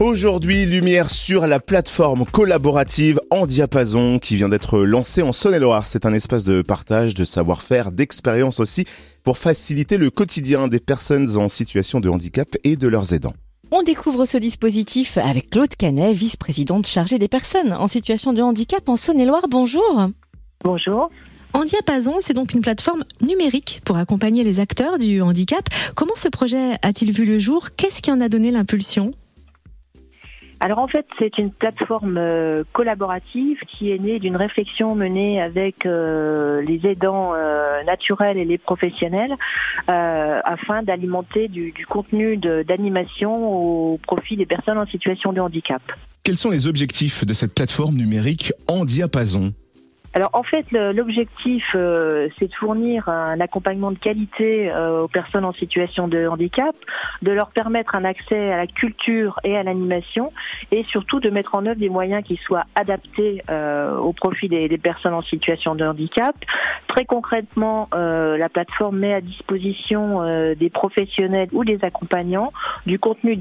Aujourd'hui, lumière sur la plateforme collaborative En Diapason qui vient d'être lancée en Saône-et-Loire. C'est un espace de partage, de savoir-faire, d'expérience aussi pour faciliter le quotidien des personnes en situation de handicap et de leurs aidants. On découvre ce dispositif avec Claude Canet, vice-présidente chargée des personnes en situation de handicap en Saône-et-Loire. Bonjour. Bonjour. En Diapason, c'est donc une plateforme numérique pour accompagner les acteurs du handicap. Comment ce projet a-t-il vu le jour? Qu'est-ce qui en a donné l'impulsion? Alors en fait, c'est une plateforme euh, collaborative qui est née d'une réflexion menée avec euh, les aidants euh, naturels et les professionnels afin d'alimenter du, du, contenu d'animation au profit des personnes en situation de handicap. Quels sont les objectifs de cette plateforme numérique en diapason? Alors en fait, l'objectif, euh, c'est de fournir un accompagnement de qualité euh, aux personnes en situation de handicap, de leur permettre un accès à la culture et à l'animation, et surtout de mettre en œuvre des moyens qui soient adaptés euh, au profit des, des, personnes en situation de handicap. Très concrètement, la plateforme met à disposition des professionnels ou des accompagnants du contenu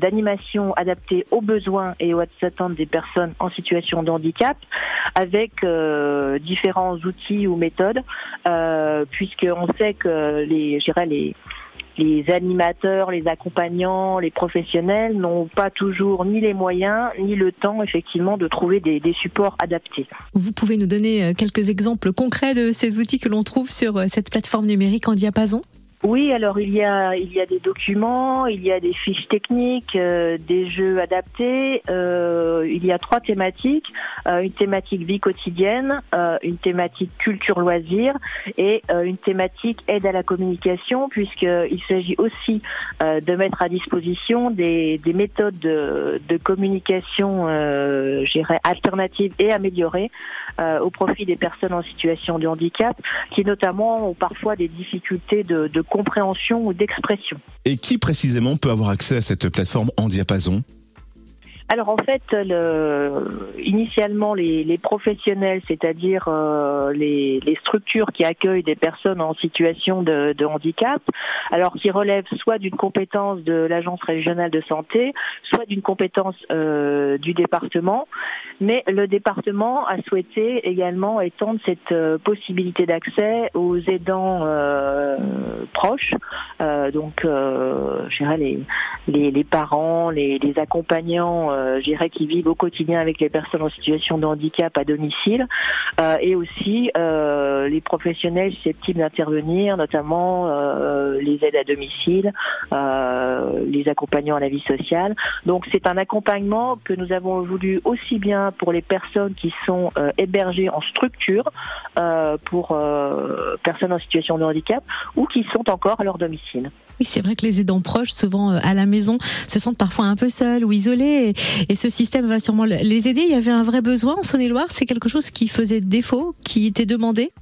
d'animation adapté aux besoins et aux attentes des personnes en situation de handicap, avec euh, différents outils ou méthodes, euh, puisqu'on sait que les, les les animateurs, les accompagnants, les professionnels n'ont pas toujours ni les moyens ni le temps effectivement de trouver des, des, supports adaptés. Vous pouvez nous donner euh, quelques exemples concrets de ces outils que l'on trouve sur cette plateforme numérique en diapason? Oui, alors il y a il y a des documents, il y a des fiches techniques, euh, des jeux adaptés. Euh, il y a trois thématiques euh, une thématique vie quotidienne, une thématique culture loisir et une thématique aide à la communication, puisqu'il s'agit aussi de mettre à disposition des, des méthodes de, de communication, euh, alternatives et améliorées au profit des personnes en situation de handicap, qui notamment ont parfois des difficultés de, de compréhension ou d'expression. Et qui précisément peut avoir accès à cette plateforme en diapason? Alors en fait, le, initialement les, les professionnels, c'est-à-dire euh, les, les, structures qui accueillent des personnes en situation de, de handicap, alors qui relèvent soit d'une compétence de l'agence régionale de santé, soit d'une compétence euh, du département, mais le département a souhaité également étendre cette euh, possibilité d'accès aux aidants euh, proches, euh, donc je dirais les, les, les parents, les, les accompagnants euh, qui vivent au quotidien avec les personnes en situation de handicap à domicile, euh, et aussi euh, les professionnels susceptibles d'intervenir, notamment les aides à domicile, les accompagnants à la vie sociale. Donc c'est un accompagnement que nous avons voulu aussi bien pour les personnes qui sont hébergées en structure, pour personnes en situation de handicap, ou qui sont encore à leur domicile. Oui, c'est vrai que les aidants proches, souvent à la maison, se sentent parfois un peu seuls ou isolés. Et ce système va sûrement les aider. Il y avait un vrai besoin en Saône-et-Loire. C'est quelque chose qui faisait défaut, qui était demandé?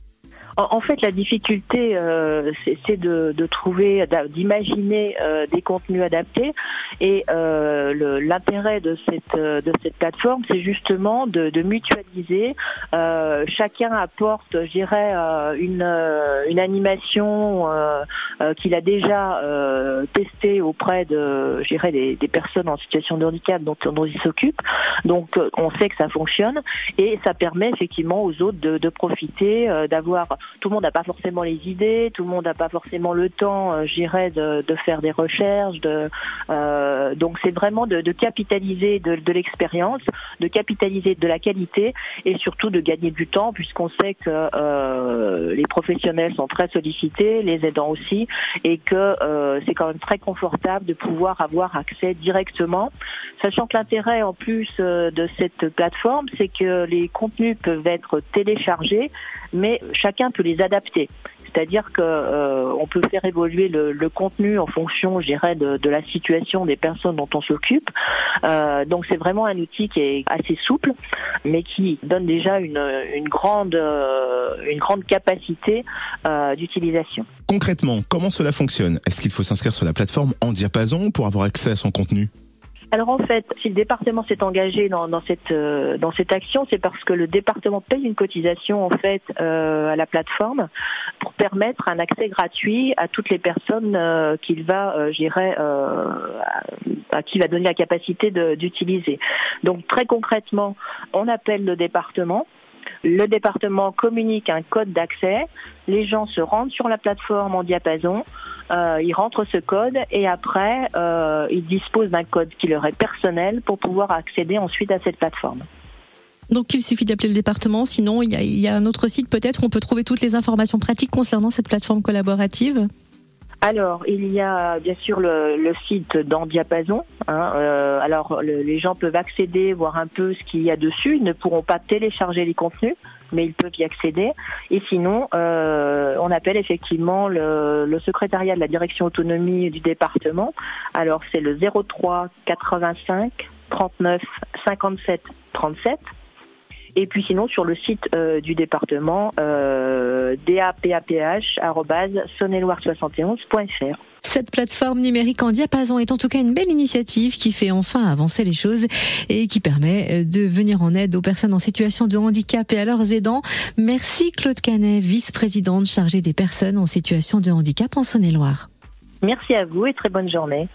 En, fait, la difficulté, euh, c'est de, de, trouver, d'imaginer euh, des contenus adaptés. Et euh, l'intérêt de cette de cette plateforme, c'est justement de, mutualiser. Euh, chacun apporte, je dirais, euh, une une animation qu'il a déjà testée auprès de, je des, des, personnes en situation de handicap dont, dont il s'occupe. Donc, on sait que ça fonctionne et ça permet effectivement aux autres de, profiter, d'avoir tout le monde n'a pas forcément les idées, tout le monde n'a pas forcément le temps, euh, j'irais, de, de, faire des recherches. Euh, donc c'est vraiment de, de, capitaliser de, l'expérience, de capitaliser de la qualité et surtout de gagner du temps puisqu'on sait que euh, les professionnels sont très sollicités, les aidants aussi, et que euh, c'est quand même très confortable de pouvoir avoir accès directement, sachant que l'intérêt en plus euh, de cette plateforme, c'est que les contenus peuvent être téléchargés, mais chacun peut les adapter. C'est-à-dire que euh, peut faire évoluer le, contenu en fonction, je dirais, de, la situation des personnes dont on s'occupe. Euh, donc c'est vraiment un outil qui est assez souple, mais qui donne déjà une, euh, grande capacité d'utilisation. Concrètement, comment cela fonctionne? Est-ce qu'il faut s'inscrire sur la plateforme en diapason pour avoir accès à son contenu? Alors en fait, si le département s'est engagé dans, cette euh, dans cette action, c'est parce que le département paye une cotisation en fait euh, à la plateforme pour permettre un accès gratuit à toutes les personnes euh, qu'il va, à qui va donner la capacité d'utiliser. Donc très concrètement, on appelle le département. Le département communique un code d'accès. Les gens se rendent sur la plateforme en diapason. Euh, ils rentrent ce code et après, euh, ils disposent d'un code qui leur est personnel pour pouvoir accéder ensuite à cette plateforme. Donc il suffit d'appeler le département, sinon il y, a, il y a un autre site peut-être où on peut trouver toutes les informations pratiques concernant cette plateforme collaborative alors, il y a bien sûr le, le site d'Andiapason. Hein, euh, alors, les gens peuvent accéder, voir un peu ce qu'il y a dessus. Ils ne pourront pas télécharger les contenus, mais ils peuvent y accéder. Et sinon, euh, on appelle effectivement le, le, secrétariat de la direction autonomie du département. Alors, c'est le 03 85 39 57 37. Et puis sinon sur le site euh, du département euh, dapaph@sonneloire71.fr. Cette plateforme numérique en diapason est en tout cas une belle initiative qui fait enfin avancer les choses et qui permet euh, de venir en aide aux personnes en situation de handicap et à leurs aidants. Merci Claude Canet, vice-présidente chargée des personnes en situation de handicap en Saône-et-Loire. Merci à vous et très bonne journée.